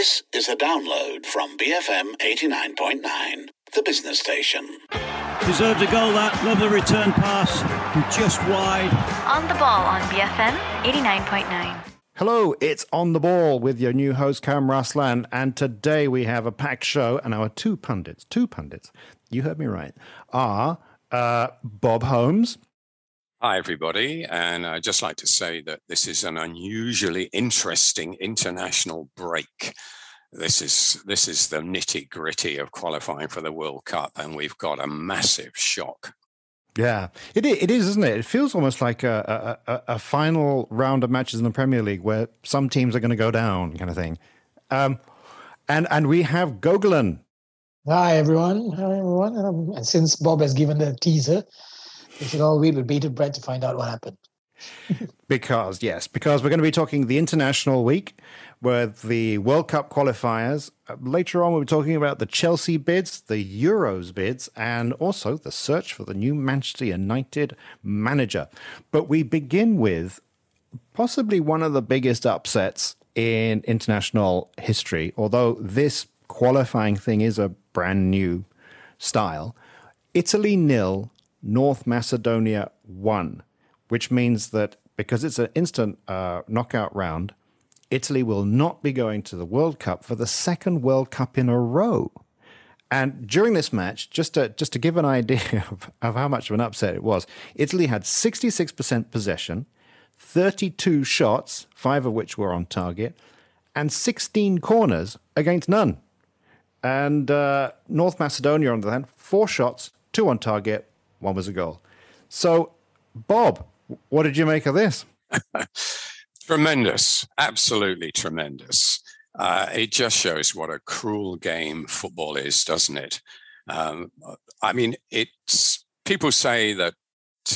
This is a download from BFM 89.9, the business station. Deserved a goal that. Love the return pass. Just wide. On the ball on BFM 89.9. Hello, it's On the Ball with your new host, Cam Raslan. And today we have a packed show, and our two pundits, two pundits, you heard me right, are uh, Bob Holmes. Hi, everybody. And I'd just like to say that this is an unusually interesting international break. This is this is the nitty gritty of qualifying for the World Cup, and we've got a massive shock. Yeah, it is, it is, isn't it? It feels almost like a, a, a final round of matches in the Premier League where some teams are going to go down, kind of thing. Um, and and we have Gogolin. Hi everyone. Hi everyone. Um, and since Bob has given the teaser, we should all wait with bated breath to find out what happened. because, yes, because we're going to be talking the International Week with the World Cup qualifiers. Uh, later on, we'll be talking about the Chelsea bids, the Euros bids, and also the search for the new Manchester United manager. But we begin with possibly one of the biggest upsets in international history, although this qualifying thing is a brand new style. Italy nil, North Macedonia won, which means that because it's an instant uh, knockout round, Italy will not be going to the World Cup for the second World Cup in a row. And during this match, just to, just to give an idea of, of how much of an upset it was, Italy had 66% possession, 32 shots, five of which were on target, and 16 corners against none. And uh, North Macedonia, on the other hand, four shots, two on target, one was a goal. So, Bob, what did you make of this? tremendous, absolutely tremendous. Uh, it just shows what a cruel game football is, doesn't it? Um, I mean, it's people say that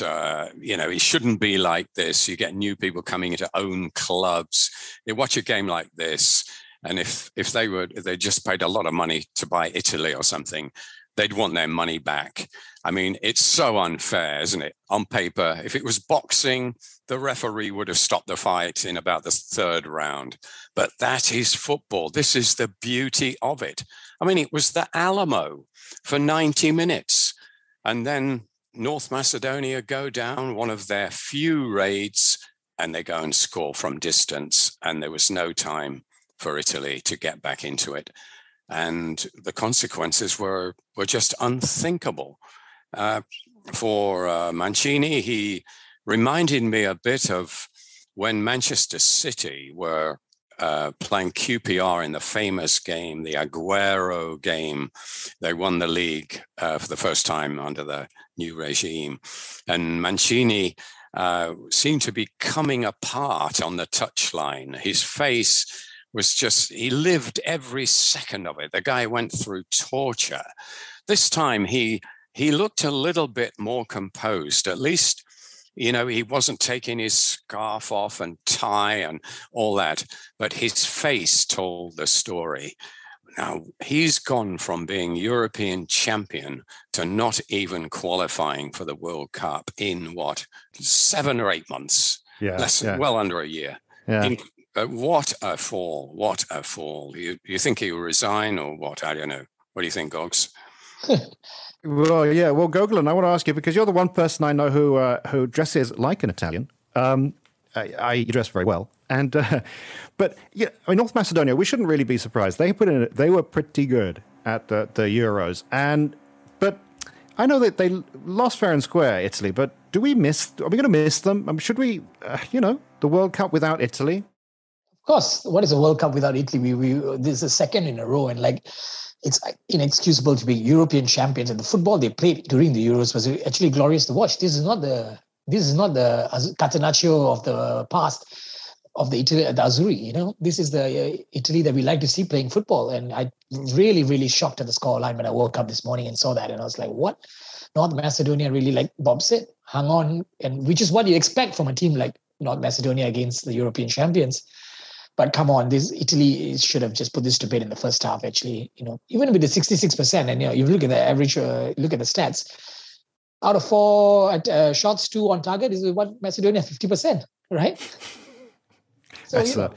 uh, you know it shouldn't be like this. You get new people coming into own clubs. They watch a game like this, and if if they were if they just paid a lot of money to buy Italy or something, they'd want their money back. I mean, it's so unfair, isn't it? On paper, if it was boxing, the referee would have stopped the fight in about the third round. But that is football. This is the beauty of it. I mean, it was the Alamo for 90 minutes. And then North Macedonia go down one of their few raids and they go and score from distance. And there was no time for Italy to get back into it and the consequences were were just unthinkable. Uh, for uh, Mancini, he reminded me a bit of when Manchester City were uh, playing QPR in the famous game, the Aguero game. They won the league uh, for the first time under the new regime, and Mancini. Uh, seemed to be coming apart on the touchline. His face was just, he lived every second of it. The guy went through torture. This time he, he looked a little bit more composed, at least you know, he wasn't taking his scarf off and tie and all that, but his face told the story. Now, he's gone from being European champion to not even qualifying for the World Cup in what, seven or eight months? Yeah. Less, yeah. Well under a year. Yeah. In, uh, what a fall! What a fall! You you think he will resign or what? I don't know. What do you think, Gogs? well, yeah. Well, Gogolin, I want to ask you because you're the one person I know who uh, who dresses like an Italian. Um, I, I dress very well, and uh, but yeah, I mean, North Macedonia. We shouldn't really be surprised. They put in. They were pretty good at the, the Euros, and but I know that they lost fair and square, Italy. But do we miss? Are we going to miss them? Um, should we? Uh, you know, the World Cup without Italy course, what is a World Cup without Italy? We, we this is the second in a row, and like it's inexcusable to be European champions. And the football they played during the Euros was actually glorious to watch. This is not the this is not the Catenaccio of the past of the Italy, the Azzurri. You know, this is the uh, Italy that we like to see playing football. And I really, really shocked at the scoreline when I woke up this morning and saw that, and I was like, what? North Macedonia really, like Bob said, hung on, and which is what you expect from a team like North Macedonia against the European champions. But come on, this Italy should have just put this to bed in the first half. Actually, you know, even with the sixty-six percent, and you know, you look at the average, uh, look at the stats. Out of four at, uh, shots, two on target is what Macedonia fifty percent, right? So, That's uh,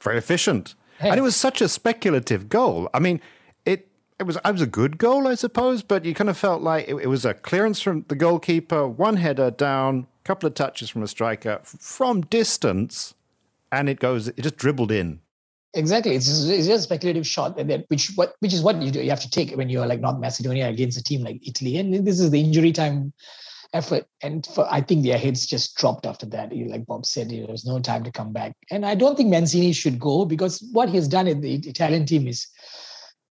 very efficient. and it was such a speculative goal. I mean, it it was it was a good goal, I suppose, but you kind of felt like it, it was a clearance from the goalkeeper, one header down, a couple of touches from a striker from distance, and it goes. It just dribbled in. Exactly, it's just, it's just a speculative shot, that which what which is what you do, you have to take when you're like North Macedonia against a team like Italy, and this is the injury time effort. And for, I think their heads just dropped after that. Like Bob said, there was no time to come back. And I don't think Mancini should go because what he's done in the Italian team is,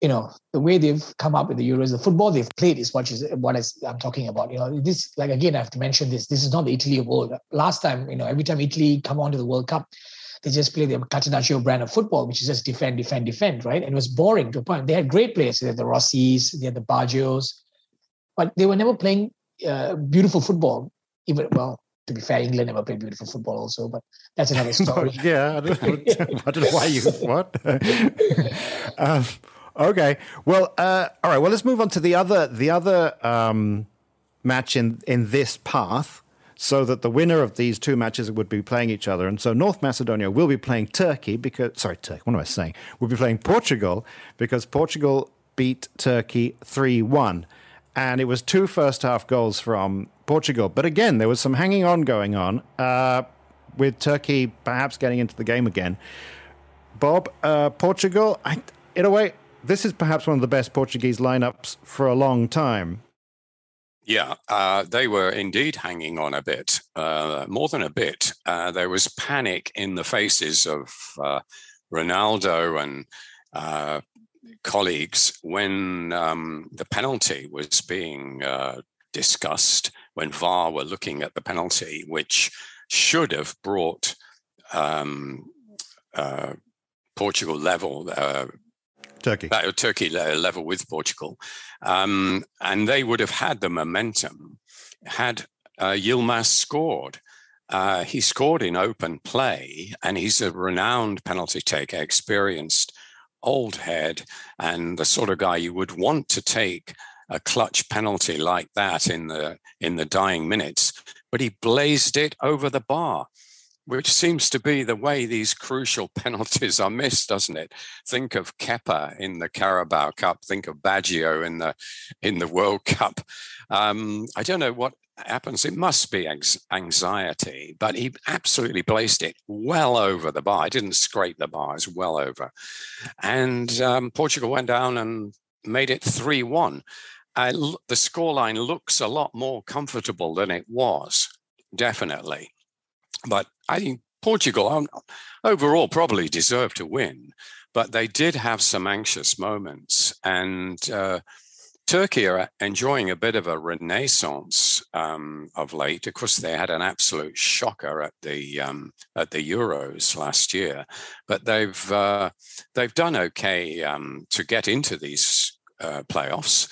you know, the way they've come up with the Euros, the football they've played is what is what is, I'm talking about. You know, this like again, I have to mention this. This is not the Italy of old. Last time, you know, every time Italy come on to the World Cup, they just play the Catenaccio brand of football, which is just defend, defend, defend, right? And it was boring to a point. They had great players. They had the Rossis, they had the Baggios, but they were never playing uh, beautiful football. Even well, to be fair, England never played beautiful football also, but that's another story. yeah, I don't, I don't, know why you what. um, okay, well, uh, all right. Well, let's move on to the other the other um, match in in this path. So that the winner of these two matches would be playing each other, and so North Macedonia will be playing Turkey because sorry, Turkey. What am I saying? We'll be playing Portugal because Portugal beat Turkey three one and it was two first half goals from Portugal. But again, there was some hanging on going on uh, with Turkey perhaps getting into the game again. Bob, uh, Portugal, I, in a way, this is perhaps one of the best Portuguese lineups for a long time. Yeah, uh, they were indeed hanging on a bit, uh, more than a bit. Uh, there was panic in the faces of uh, Ronaldo and colleagues when um, the penalty was being uh, discussed, when VAR were looking at the penalty, which should have brought um, uh, Portugal level. Turkey. Turkey level with Portugal. Um, and they would have had the momentum had uh, Yilmaz scored. Uh, he scored in open play, and he's a renowned penalty taker, experienced old head and the sort of guy you would want to take a clutch penalty like that in the in the dying minutes but he blazed it over the bar which seems to be the way these crucial penalties are missed doesn't it think of Kepa in the Carabao Cup think of Baggio in the in the World Cup um, I don't know what happens. It must be anxiety, but he absolutely blazed it well over the bar. I didn't scrape the bar; it's well over. And um, Portugal went down and made it three-one. Uh, the scoreline looks a lot more comfortable than it was, definitely. But I think Portugal overall probably deserved to win, but they did have some anxious moments and. Uh, Turkey are enjoying a bit of a renaissance um, of late. Of course, they had an absolute shocker at the um, at the Euros last year, but they've uh, they've done okay um, to get into these uh, playoffs.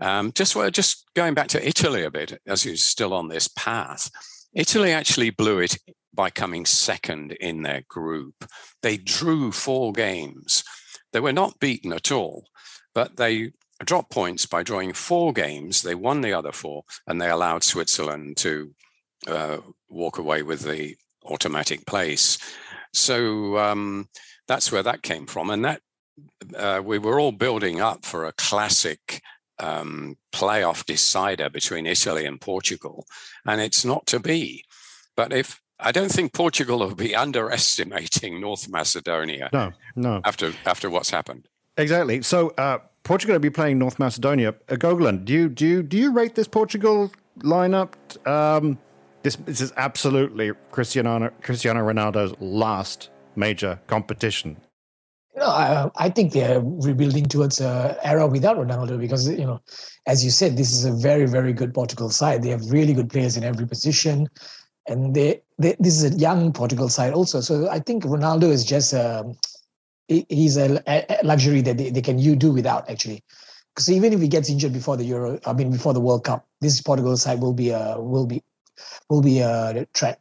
Um, just just going back to Italy a bit, as you're still on this path, Italy actually blew it by coming second in their group. They drew four games. They were not beaten at all, but they dropped points by drawing four games. They won the other four, and they allowed Switzerland to uh, walk away with the automatic place. So um, that's where that came from, and that uh, we were all building up for a classic um, playoff decider between Italy and Portugal, and it's not to be. But if I don't think Portugal will be underestimating North Macedonia. No, no. After after what's happened. Exactly. So uh, Portugal will be playing North Macedonia. Uh, Gogolin, do you do you, do you rate this Portugal lineup? Um, this this is absolutely Cristiano Cristiano Ronaldo's last major competition. You know, I, I think they're rebuilding towards an era without Ronaldo because you know, as you said, this is a very very good Portugal side. They have really good players in every position, and they, they this is a young Portugal side also. So I think Ronaldo is just a um, he's a, a luxury that they, they can you do without actually. Because even if he gets injured before the Euro, I mean before the World Cup, this Portugal side will be a will be will be a threat.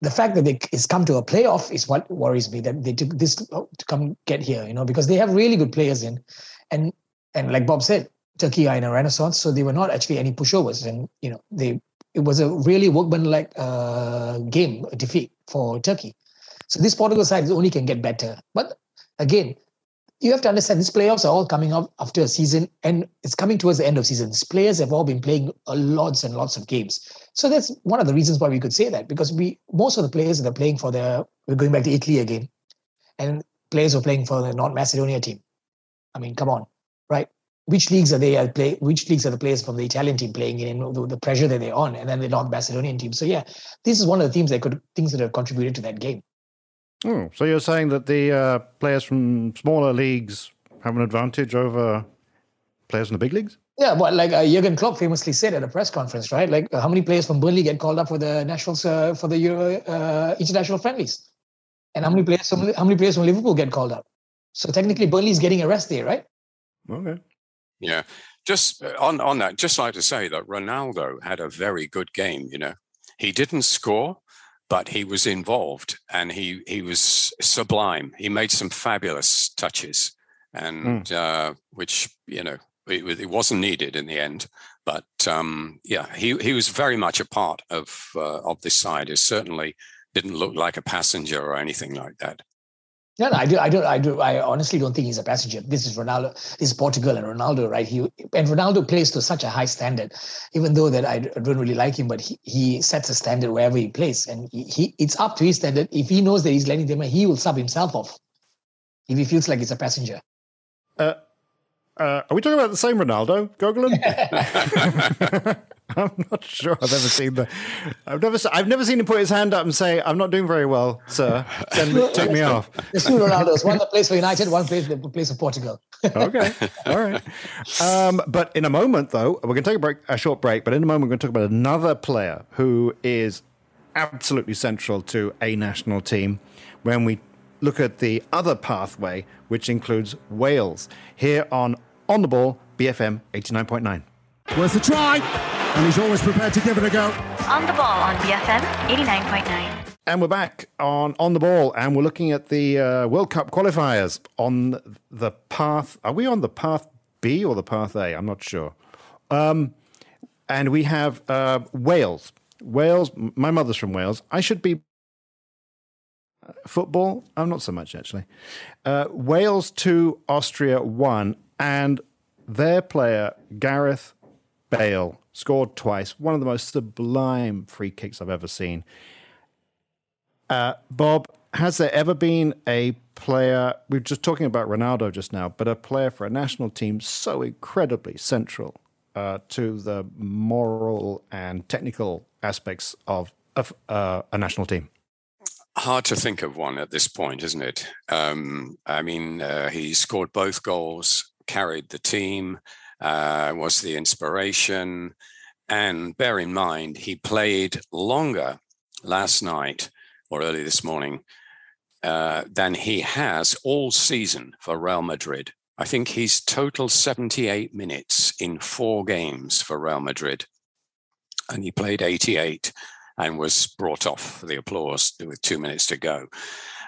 The fact that they it's come to a playoff is what worries me. That they took this to come get here, you know, because they have really good players in, and and like Bob said, Turkey are in a renaissance, so they were not actually any pushovers, and you know they it was a really workmanlike uh, game defeat for Turkey. So this Portugal side only can get better. But again, you have to understand these playoffs are all coming up after a season and it's coming towards the end of season. These players have all been playing lots and lots of games. So that's one of the reasons why we could say that because we most of the players that are playing for the we're going back to Italy again, and players were playing for the North Macedonia team. I mean, come on, right? Which leagues are they play? Which leagues are the players from the Italian team playing in? The, the pressure that they're on, and then the North Macedonian team. So yeah, this is one of the themes that could things that have contributed to that game. Oh, so you're saying that the uh, players from smaller leagues have an advantage over players in the big leagues? Yeah, but like uh, Jurgen Klopp famously said at a press conference, right? Like, uh, how many players from Burnley get called up for the nationals uh, for the Euro, uh, international friendlies, and how many players from how many players from Liverpool get called up? So technically, Burnley is getting a rest there, right? Okay. Yeah, just uh, on on that, just like to say that Ronaldo had a very good game. You know, he didn't score, but he was involved and he he was sublime. He made some fabulous touches, and mm. uh, which you know it, it, wasn't needed in the end. But um, yeah, he he was very much a part of uh, of this side. It certainly didn't look like a passenger or anything like that. No, no, I do, I do, I do. I honestly don't think he's a passenger. This is Ronaldo. This is Portugal and Ronaldo, right? He and Ronaldo plays to such a high standard, even though that I don't really like him, but he, he sets a standard wherever he plays, and he, he it's up to his standard. If he knows that he's letting them, he will sub himself off if he feels like he's a passenger. Uh, uh, are we talking about the same Ronaldo, Gogolin? I'm not sure. I've ever seen the. I've never. I've never seen him put his hand up and say, "I'm not doing very well, sir. Me, take me off." There's two Ronaldos. One that plays for United. One plays that plays for Portugal. okay. All right. Um, but in a moment, though, we're going to take a break, a short break. But in a moment, we're going to talk about another player who is absolutely central to a national team when we look at the other pathway, which includes Wales. Here on On the Ball, BFM 89.9. Worth a try, and he's always prepared to give it a go. On the Ball on BFM 89.9. And we're back on On the Ball, and we're looking at the uh, World Cup qualifiers on the path. Are we on the path B or the path A? I'm not sure. Um, and we have uh, Wales. Wales, my mother's from Wales. I should be football. I'm not so much actually. Uh, Wales two, Austria one, and their player Gareth Bale scored twice. One of the most sublime free kicks I've ever seen. Uh, Bob, has there ever been a player? We are just talking about Ronaldo just now, but a player for a national team so incredibly central uh, to the moral and technical aspects of, of uh, a national team hard to think of one at this point, isn't it? Um, I mean, uh, he scored both goals, carried the team, uh, was the inspiration. And bear in mind, he played longer last night or early this morning uh, than he has all season for Real Madrid. I think he's total 78 minutes in four games for Real Madrid. And he played 88 and was brought off for the applause with two minutes to go.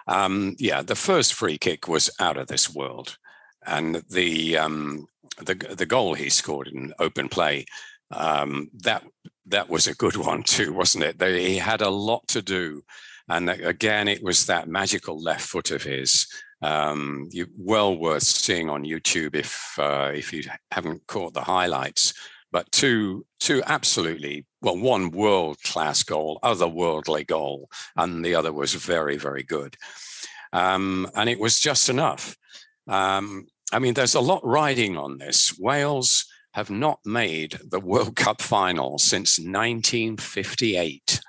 Um, yeah, the first free kick was out of this world, and the um, the the goal he scored in open play um, that that was a good one too, wasn't it? He had a lot to do, and again, it was that magical left foot of his. Um, you, well worth seeing on YouTube if uh, if you haven't caught the highlights but two two absolutely well one world class goal otherworldly goal and the other was very very good um, and it was just enough um, i mean there's a lot riding on this wales have not made the world cup final since 1958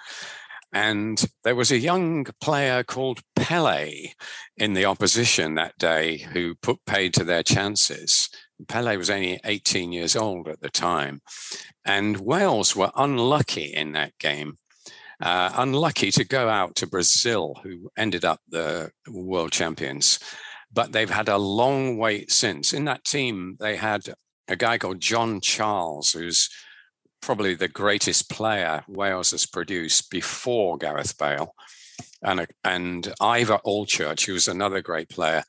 and there was a young player called Pele in the opposition that day who put paid to their chances. Pele was only 18 years old at the time. And Wales were unlucky in that game. Uh, unlucky to go out to Brazil, who ended up the world champions. But they've had a long wait since. In that team, they had a guy called John Charles, who's probably the greatest player Wales has produced before Gareth Bale, and and Ivor Allchurch, who was another great player.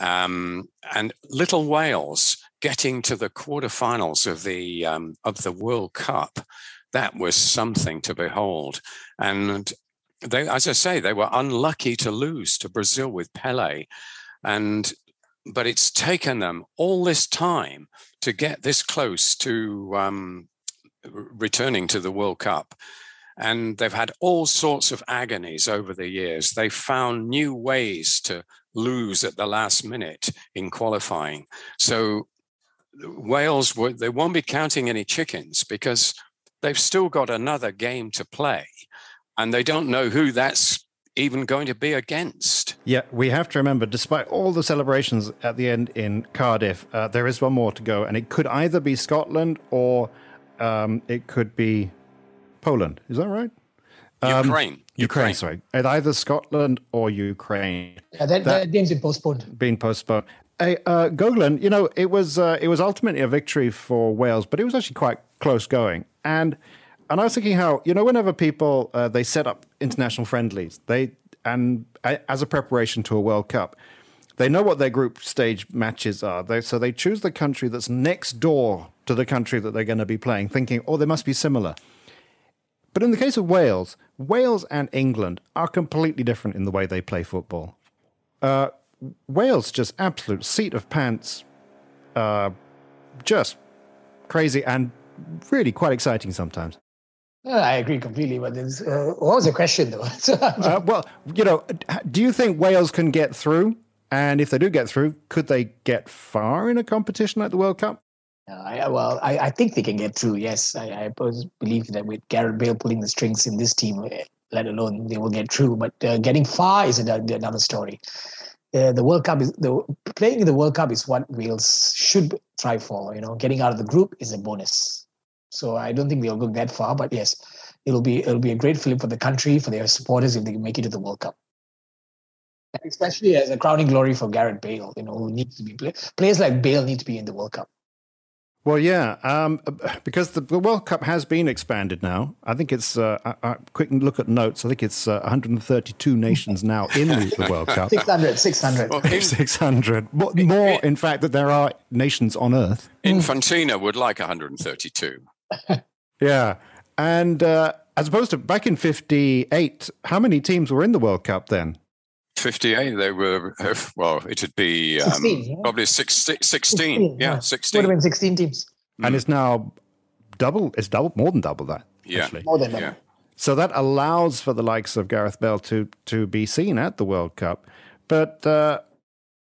Um, and little Wales getting to the quarterfinals of the um, of the World Cup, that was something to behold. And they, as I say, they were unlucky to lose to Brazil with Pele. And but it's taken them all this time to get this close to um, returning to the World Cup. And they've had all sorts of agonies over the years. They found new ways to lose at the last minute in qualifying. So Wales, they won't be counting any chickens because they've still got another game to play. And they don't know who that's even going to be against. Yeah, we have to remember, despite all the celebrations at the end in Cardiff, uh, there is one more to go. And it could either be Scotland or um, it could be Poland. Is that right? Um, Ukraine. Ukraine. Ukraine, sorry. Either Scotland or Ukraine. Yeah, that, that, game's been postponed. Been postponed. Hey, uh, Gogolin, you know, it was uh, it was ultimately a victory for Wales, but it was actually quite close going. And and I was thinking how you know whenever people uh, they set up international friendlies, they and as a preparation to a World Cup, they know what their group stage matches are. They, so they choose the country that's next door to the country that they're going to be playing, thinking, oh, they must be similar. But in the case of Wales, Wales and England are completely different in the way they play football. Uh, Wales just absolute seat of pants, uh, just crazy and really quite exciting sometimes. I agree completely. But uh, what was the question, though? uh, well, you know, do you think Wales can get through? And if they do get through, could they get far in a competition like the World Cup? I, well, I, I, think they can get through. Yes, I, I, believe that with Gareth Bale pulling the strings in this team, eh, let alone they will get through. But uh, getting far is another story. Uh, the World Cup is the playing in the World Cup is what Wales should try for. You know, getting out of the group is a bonus. So I don't think they'll go that far. But yes, it'll be it'll be a great flip for the country for their supporters if they make it to the World Cup especially as a crowning glory for Gareth Bale, you know, who needs to be play- players like Bale need to be in the World Cup. Well, yeah, um, because the, the, World Cup has been expanded now. I think it's uh, a, a quick look at notes. I think it's uh, 132 nations now in the, the World Cup. 600, 600. 600. More, more, in fact, that there are nations on Earth. Infantino would like 132. Yeah. And uh, as opposed to back in 58, how many teams were in the World Cup then? 58 they were well it'd be um, 16, yeah? probably 16, 16, yeah, 16 would have been 16 teams and mm. it's now double it's double more than double that yeah actually. more than double yeah. so that allows for the likes of Gareth Bale to to be seen at the World Cup but uh,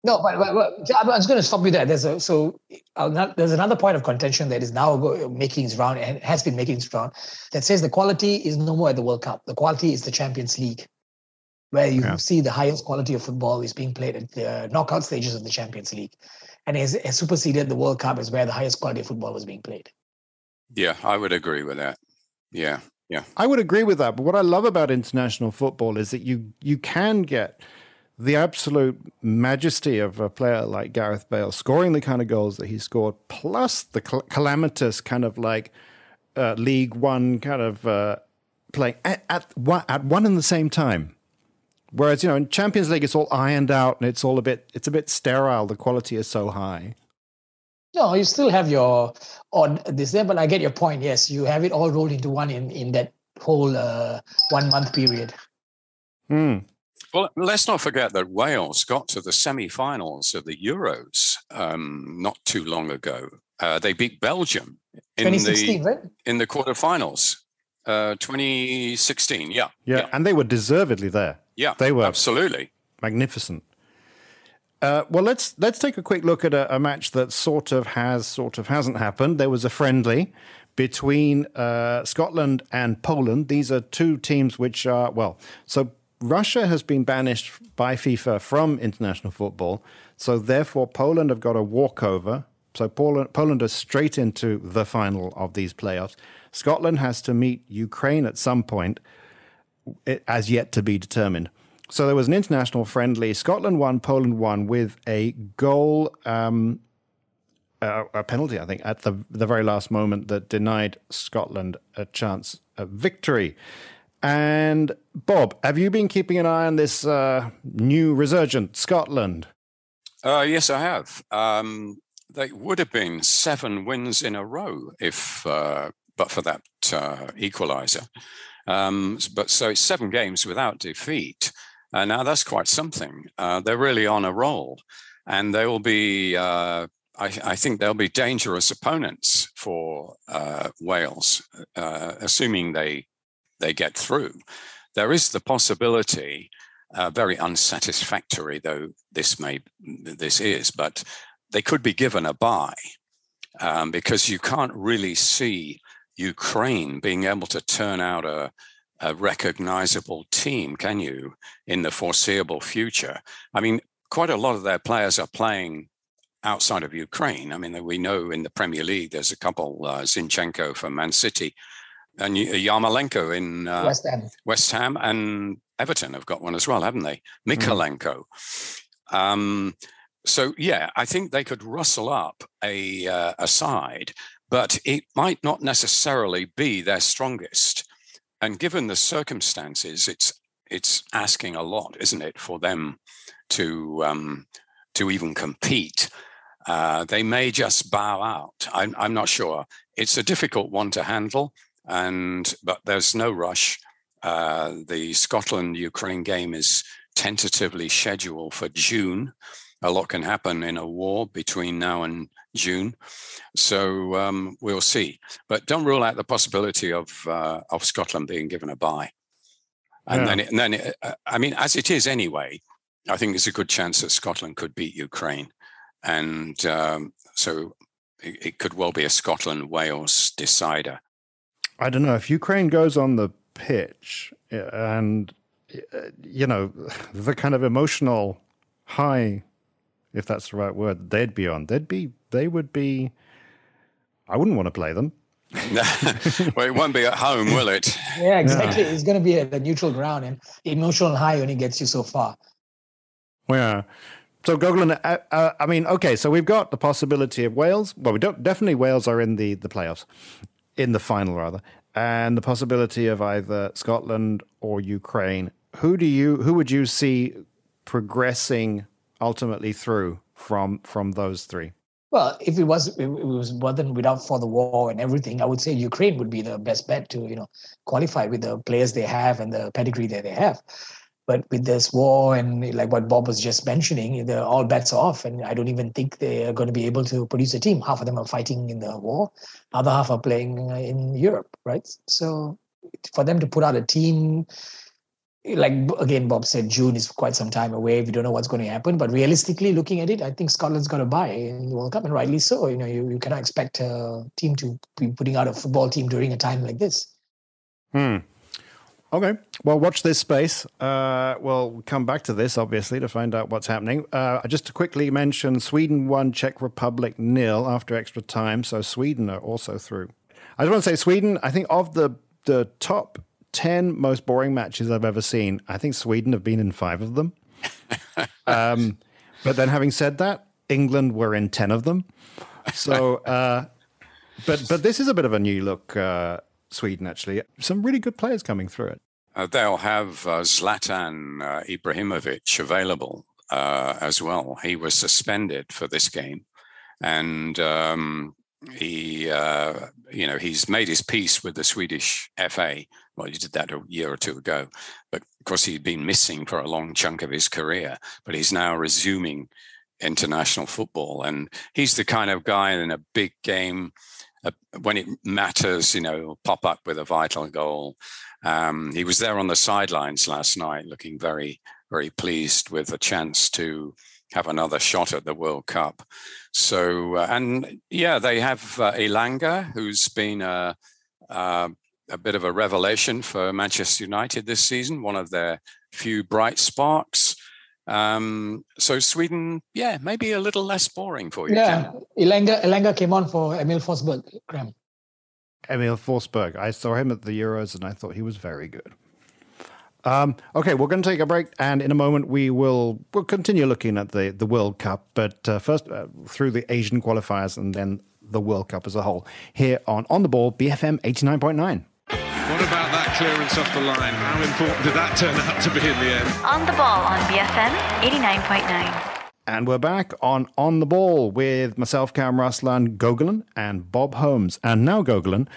no, but, but, but, I was going to stop you there. There's a, so uh, there's another point of contention that is now making its round and has been making its round that says the quality is no more at the World Cup. The quality is the Champions League where you yeah. see the highest quality of football is being played at the knockout stages of the Champions League. And has, has superseded the World Cup is where the highest quality of football was being played. Yeah, I would agree with that. Yeah, yeah. I would agree with that. But what I love about international football is that you you can get the absolute majesty of a player like Gareth Bale scoring the kind of goals that he scored, plus the calamitous kind of like uh, League One kind of uh, playing at, at, at one and the same time. Whereas you know in Champions League it's all ironed out and it's all a bit it's a bit sterile. The quality is so high. No, you still have your odd this there, but I get your point. Yes, you have it all rolled into one in in that whole uh, one month period. Hmm. Well, let's not forget that Wales got to the semi-finals of the Euros um, not too long ago. Uh, they beat Belgium in the right? in the quarterfinals. Uh, 2016, yeah, yeah, yeah, and they were deservedly there. Yeah, they were absolutely magnificent. Uh, well, let's let's take a quick look at a, a, match that sort of has, sort of hasn't happened. There was a friendly between uh, Scotland and Poland. These are two teams which are well. So Russia has been banished by FIFA from international football. So therefore, Poland have got a walkover. So Poland, Poland are straight into the final of these playoffs. Scotland has to meet Ukraine at some point as yet to be determined. So there was an international friendly. Scotland won, Poland won with a goal, um, uh, a penalty, I think, at the the very last moment that denied Scotland a chance of victory. And Bob, have you been keeping an eye on this uh, new resurgent Scotland? Uh, yes, I have. Um, they would have been seven wins in a row if, uh, but for that uh, equaliser. Um, but so it's seven games without defeat. Uh, now that's quite something. Uh, they're really on a roll, and they will be. I, I, think they'll be dangerous opponents for Wales, assuming they they get through. There is the possibility, uh, very unsatisfactory though this may this is, but they could be given a bye um, because you can't really see Ukraine being able to turn out a, a recognizable team, can you, in the foreseeable future? I mean, quite a lot of their players are playing outside of Ukraine. I mean, we know in the Premier League there's a couple, uh, Zinchenko from Man City and Yarmolenko in uh, West Ham. West Ham and Everton have got one as well, haven't they? Mykolenko. Mm. Um, so yeah, I think they could rustle up a uh, a side, but it might not necessarily be their strongest. And given the circumstances, it's it's asking a lot, isn't it, for them to um, to even compete. Uh, they may just bow out. I'm, I'm not sure. It's a difficult one to handle, and but there's no rush. Uh, the Scotland Ukraine game is tentatively scheduled for June. A lot can happen in a war between now and June, so um, we'll see. But don't rule out the possibility of uh, of Scotland being given a bye. And yeah. then, it, and then it, I mean, as it is anyway, I think there's a good chance that Scotland could beat Ukraine, and um, so it, it could well be a Scotland Wales decider. I don't know if Ukraine goes on the pitch and you know the kind of emotional high, if that's the right word, they'd be on. They'd be. They would be. I wouldn't want to play them. well, it won't be at home, will it? Yeah, exactly. Yeah. It's going to be at the neutral ground, and emotional high only gets you so far. Yeah. So Gogolin, uh, uh, I mean, okay, so we've got the possibility of Wales. Well, we don't definitely Wales are in the the playoffs, in the final rather, and the possibility of either Scotland or Ukraine. Who do you who would you see progressing ultimately through from from those three? Well, if it was it was wasn't without for the war and everything, I would say Ukraine would be the best bet to you know qualify with the players they have and the pedigree that they have. But with this war and like what Bob was just mentioning, the all bets off, and I don't even think they are going to be able to produce a team. Half of them are fighting in the war, other half are playing in Europe, right? So for them to put out a team, like again, Bob said, June is quite some time away. We don't know what's going to happen, but realistically, looking at it, I think Scotland's got to buy in the World Cup, and rightly so. You know, you, you cannot expect a team to be putting out a football team during a time like this. Hmm. Okay. Well, watch this space. Uh, we'll come back to this, obviously, to find out what's happening. Uh, just to quickly mention Sweden won, Czech Republic nil after extra time. So Sweden are also through. I just want to say, Sweden, I think of the, the top 10 most boring matches I've ever seen, I think Sweden have been in five of them. um, but then, having said that, England were in 10 of them. So, uh, but, but this is a bit of a new look uh, Sweden, actually. Some really good players coming through it. Uh, they'll have uh, Zlatan uh, Ibrahimovic available uh, as well. He was suspended for this game, and um, he, uh, you know, he's made his peace with the Swedish FA. Well, he did that a year or two ago, but of course he'd been missing for a long chunk of his career. But he's now resuming international football, and he's the kind of guy in a big game when it matters, you know, pop up with a vital goal. Um, he was there on the sidelines last night, looking very, very pleased with the chance to have another shot at the World Cup. So, uh, and yeah, they have uh, Elanga, who's been a, a, a bit of a revelation for Manchester United this season, one of their few bright sparks. Um, so Sweden, yeah, maybe a little less boring for you. Yeah, Elanga, Elanga came on for Emil Forsberg. Graham. Emil Forsberg. I saw him at the Euros and I thought he was very good. Um, okay, we're going to take a break, and in a moment we will we'll continue looking at the, the World Cup, but uh, first uh, through the Asian qualifiers and then the World Cup as a whole here on On the Ball BFM eighty nine point nine. What about that clearance off the line? How important did that turn out to be in the end? On the ball on BFM 89.9. And we're back on On the Ball with myself, Cam Ruslan, Gogolin, and Bob Holmes. And now, Gogolin,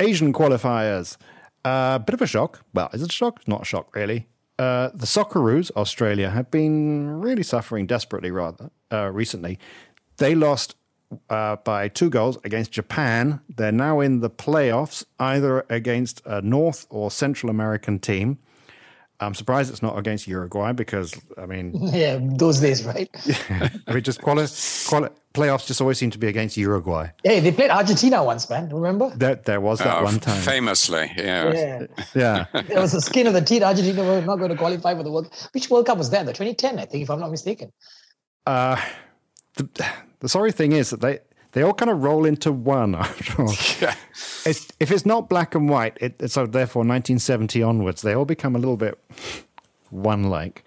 Asian qualifiers. A uh, bit of a shock. Well, is it a shock? Not a shock, really. uh, the Socceroos, Australia, have been really suffering desperately rather uh, recently. They lost uh, by two goals against Japan. They're now in the playoffs, either against a North or Central American team. I'm surprised it's not against Uruguay because, I mean, yeah, those days, right? I mean, just quali- quali- playoffs just always seem to be against Uruguay. Hey, they played Argentina once, man. Remember? There, there was that Oh, one time. Famously, yeah. Yeah, Yeah. there was a skin of the teeth. Argentina were not going to qualify for the World. Which World Cup was that? The 2010, I think, if I'm not mistaken. Uh, the, the sorry thing is that they, they all kind of roll into one after all. Yeah. It's, if it's not black and white, it, so therefore 1970 onwards, they all become a little bit one like.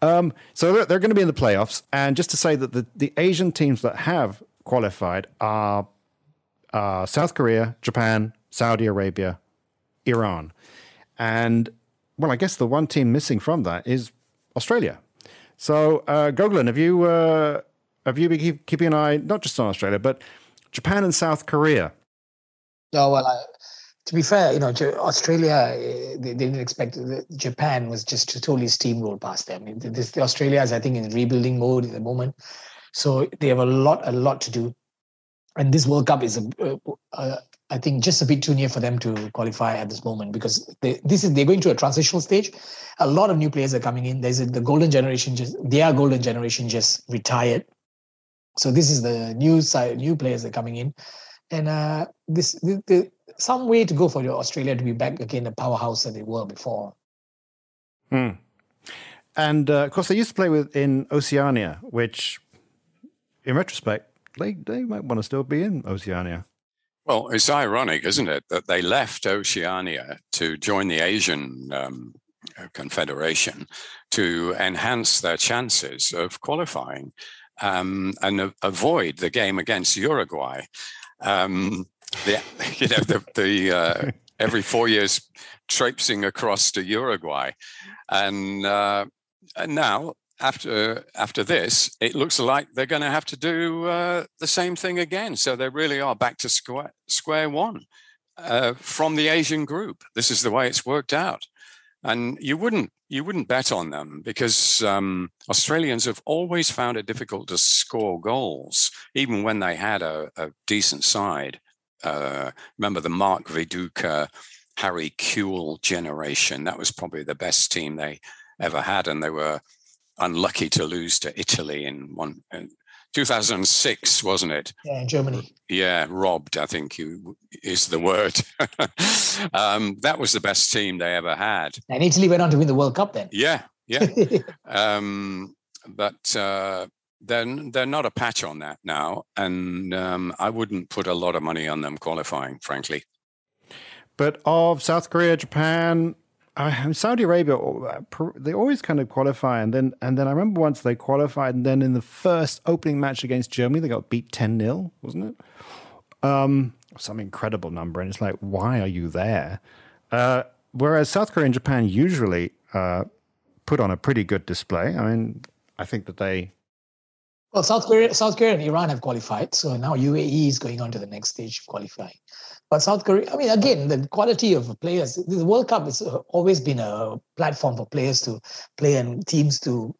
Um, so they're, they're going to be in the playoffs. And just to say that the, the Asian teams that have qualified are uh, South Korea, Japan, Saudi Arabia, Iran. And, well, I guess the one team missing from that is Australia. So, uh, Gogolin, have you, uh, have you been keep, keeping an eye not just on Australia, but Japan and South Korea? Oh well, to be fair, you know, Australia eh, they, didn't expect Japan was just to totally steamroll past them. This the Australia is I think in rebuilding mode at the moment, so they have a lot a lot to do, and this World Cup is a, uh, uh, I think just a bit too near for them to qualify at this moment because they, this is they're going to a transitional stage. A lot of new players are coming in. There's a, the golden generation just their golden generation just retired, so this is the new side new players that are coming in and uh, this the, the, some way to go for Australia to be back again the powerhouse that they were before. Hmm. And uh, of course, they used to play with in Oceania, which, in retrospect, they, they might want to still be in Oceania. Well, it's ironic, isn't it, that they left Oceania to join the Asian um, Confederation to enhance their chances of qualifying um, and avoid the game against Uruguay. Um, the, you know, the, the uh, every four years traipsing across to Uruguay, and, uh, and now after after this, it looks like they're going to have to do uh, the same thing again. So they really are back to square square one uh, from the Asian group. This is the way it's worked out, and you wouldn't you wouldn't bet on them because um, Australians have always found it difficult to score goals, even when they had a, a decent side. Uh, remember the Mark Viduka, Harry Kewell generation? That was probably the best team they ever had, and they were unlucky to lose to Italy in one. In 2006, wasn't it? Yeah, in Germany. Yeah, robbed, I think you, is the word. um, that was the best team they ever had. And Italy went on to win the World Cup then. Yeah, yeah. um, but uh, they're, they're not a patch on that now. And um, I wouldn't put a lot of money on them qualifying, frankly. But of South Korea, Japan, Saudi Arabia, uh, they always kind of qualify, and then and then I remember once they qualified, and then in the first opening match against Germany, they got beat ten 0 wasn't it? Um, some incredible number, and it's like, why are you there? Uh, whereas South Korea and Japan usually uh, put on a pretty good display. I mean, I think that they Well, South Korea, South Korea and Iran have qualified, so now UAE is going on to the next stage of qualifying. But South Korea, I mean, again, the quality of players. The World Cup has always been a platform for players to play and teams to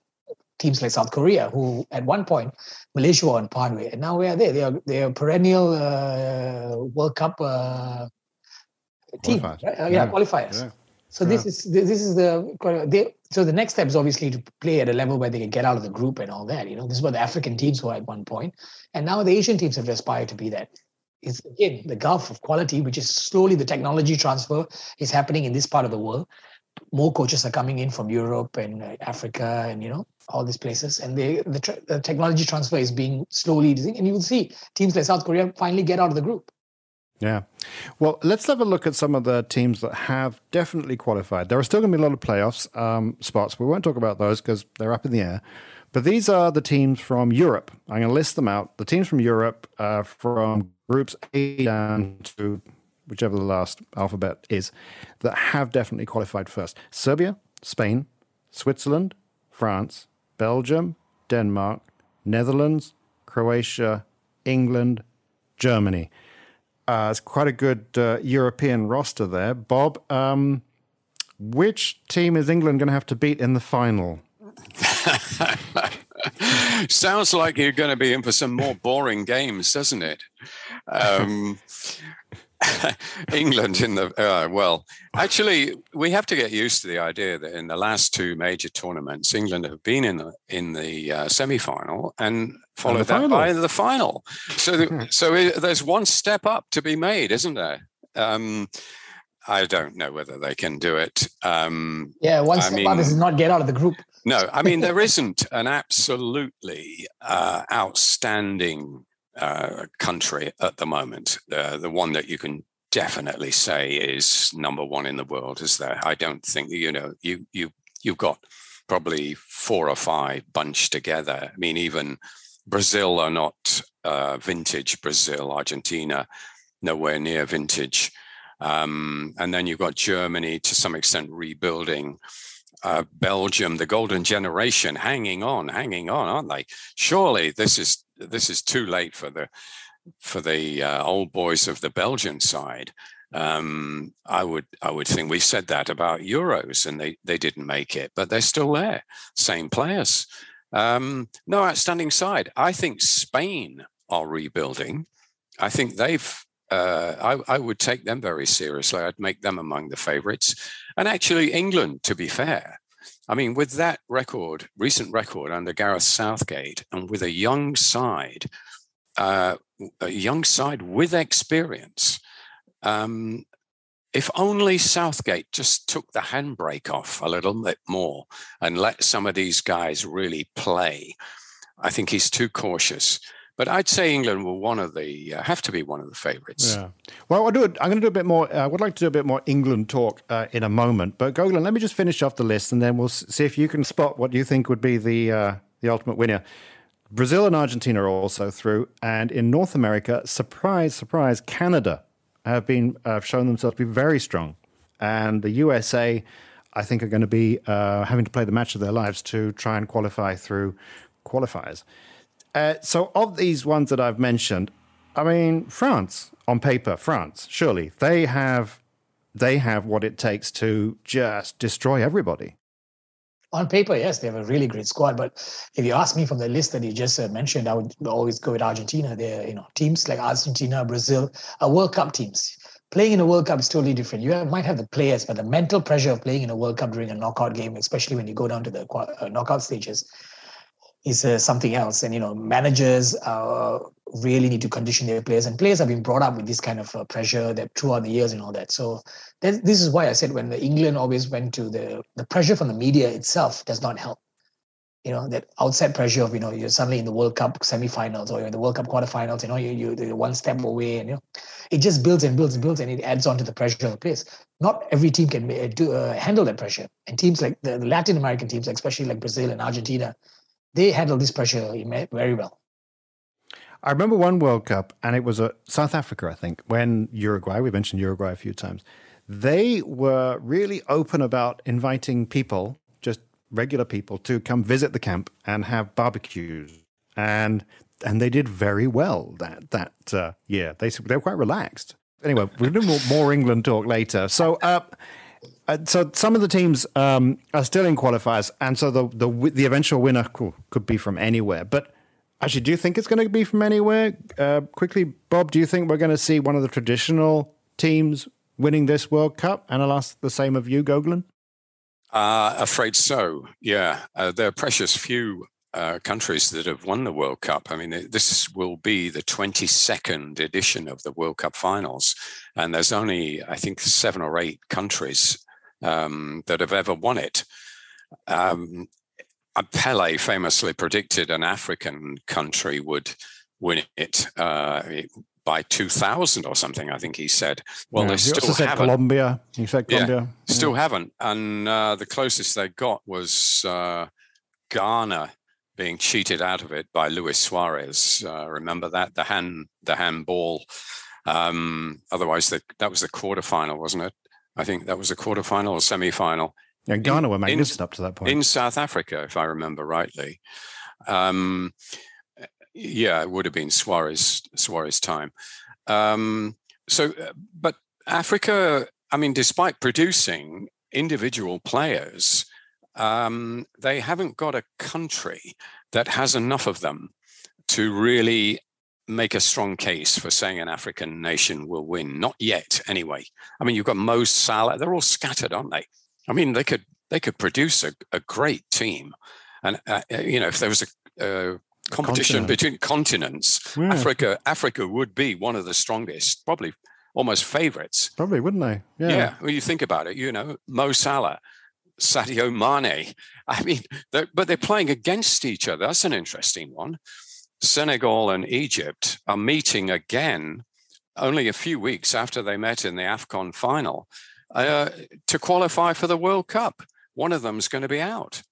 teams like South Korea, who at one point Malaysia were on par with, and now where are they? They are they are perennial uh, World Cup uh, team, Qualifiers. right? Uh, yeah, Yeah. qualifiers. Yeah. So this is this is the they, so the next step is obviously to play at a level where they can get out of the group and all that. You know, this is what the African teams were at one point, and now the Asian teams have aspired to be that. It's again the gulf of quality, which is slowly the technology transfer is happening in this part of the world. More coaches are coming in from Europe and uh, Africa, and you know all these places, and they, the, tra- the technology transfer is being slowly, and you will see teams like South Korea finally get out of the group. Yeah. Well, let's have a look at some of the teams that have definitely qualified. There are still going to be a lot of playoffs um, spots. We won't talk about those because they're up in the air. But these are the teams from Europe. I'm going to list them out. The teams from Europe uh, from groups A down to whichever the last alphabet is that have definitely qualified first Serbia, Spain, Switzerland, France, Belgium, Denmark, Netherlands, Croatia, England, Germany. Uh, it's quite a good uh, European roster there. Bob, um, which team is England going to have to beat in the final? Sounds like you're going to be in for some more boring games, doesn't it? Um, England in the uh, well, actually, we have to get used to the idea that in the last two major tournaments, England have been in the in the uh, semi final and followed and that final. by the final. So, the, so there's one step up to be made, isn't there? Um, I don't know whether they can do it. Um, yeah, one step mean, up is not get out of the group. No, I mean there isn't an absolutely uh, outstanding uh, country at the moment. Uh, the one that you can definitely say is number one in the world is there. I don't think you know you you you've got probably four or five bunched together. I mean, even Brazil are not uh, vintage Brazil, Argentina nowhere near vintage. Um, and then you've got Germany to some extent rebuilding. Uh, Belgium, the golden generation, hanging on, hanging on, aren't they? Surely this is this is too late for the for the uh, old boys of the Belgian side. Um, I would I would think we said that about Euros, and they they didn't make it, but they're still there, same players. Um, no outstanding side. I think Spain are rebuilding. I think they've uh, I, I, would take them very seriously. I'd make them among the favourites. And actually, England, to be fair, I mean, with that record, recent record under Gareth Southgate, and with a young side, uh, a young side with experience, um, if only Southgate just took the handbrake off a little bit more and let some of these guys really play, I think he's too cautious. But I'd say England will one of the uh, have to be one of the favourites. Yeah. Well, I'll do it. I'm going to do a bit more. Uh, I would like to do a bit more England talk uh, in a moment. But Gogolin, let me just finish off the list, and then we'll see if you can spot what you think would be the uh, the ultimate winner. Brazil and Argentina are also through, and in North America, surprise, surprise, Canada have been uh, shown themselves to be very strong, and the USA. I think are going to be having to play the match of their lives to try and qualify through qualifiers. Uh, so, of these ones that I've mentioned, I mean, France on paper, France, surely they have they have what it takes to just destroy everybody. On paper, yes, they have a really great squad. But if you ask me from the list that you just uh, mentioned, I would always go with Argentina. They're you know teams like Argentina, Brazil, are World Cup teams. Playing in a World Cup is totally different. You have, might have the players, but the mental pressure of playing in a World Cup during a knockout game, especially when you go down to the uh, knockout stages, is uh, something else. And you know, managers uh, really need to condition their players, and players have been brought up with this kind of uh, pressure that throughout the years and all that. So this is why I said when the England always went to the the pressure from the media itself does not help. You know that outside pressure of you know you're suddenly in the World Cup semifinals or you're in the World Cup quarterfinals. You know you you you're one step away, and you know it just builds and builds and builds, and it adds on to the pressure of the players. Not every team can do, uh, handle that pressure, and teams like the, the Latin American teams, especially like Brazil and Argentina, they handled this pressure very well. I remember one World Cup, and it was a South Africa, I think, when Uruguay. We mentioned Uruguay a few times. They were really open about inviting people, just regular people, to come visit the camp and have barbecues, and and they did very well that that uh, year. They they were quite relaxed. Anyway, we'll do more, more England talk later. So. Uh, uh, so some of the teams um, are still in qualifiers, and so the the the eventual winner could, could be from anywhere. But actually, do you think it's going to be from anywhere? Uh, quickly, Bob, do you think we're going to see one of the traditional teams winning this World Cup? And I'll ask the same of you, Gogolin. Uh, afraid so. Yeah, uh, there are precious few uh, countries that have won the World Cup. I mean, this will be the 22nd edition of the World Cup finals. And there's only, I think, seven or eight countries um, that have ever won it. Um, Pele famously predicted an African country would win it uh, by 2000 or something. I think he said. Well, yeah, they still said haven't. Colombia. He said Colombia. Yeah, still haven't. And uh, the closest they got was uh, Ghana being cheated out of it by Luis Suarez. Uh, remember that the hand the handball. Um, otherwise, the, that was the quarterfinal, wasn't it? I think that was a quarterfinal or semi-final. Yeah, Ghana in, were magnificent in, up to that point in South Africa, if I remember rightly. Um, yeah, it would have been Suarez Suarez time. Um, so, uh, but Africa, I mean, despite producing, individual players, um, they haven't got a country that has enough of them to really make a strong case for saying an African nation will win. Not yet, anyway. I mean, you've got Mo Salah. They're all scattered, aren't they? I mean, they could they could produce a, a great team, and uh, uh you know, if there was a, a competition Continent. between continents, yeah. Africa Africa would be one of the strongest, probably almost favorites. Probably, wouldn't they? Yeah. Yeah. When you think about it, you know, Mo Salah. Sadio Mane. I mean, they're, but they're playing against each other. That's an interesting one. Senegal and Egypt are meeting again only a few weeks after they met in the AFCON final uh, to qualify for the World Cup. One of them is going to be out.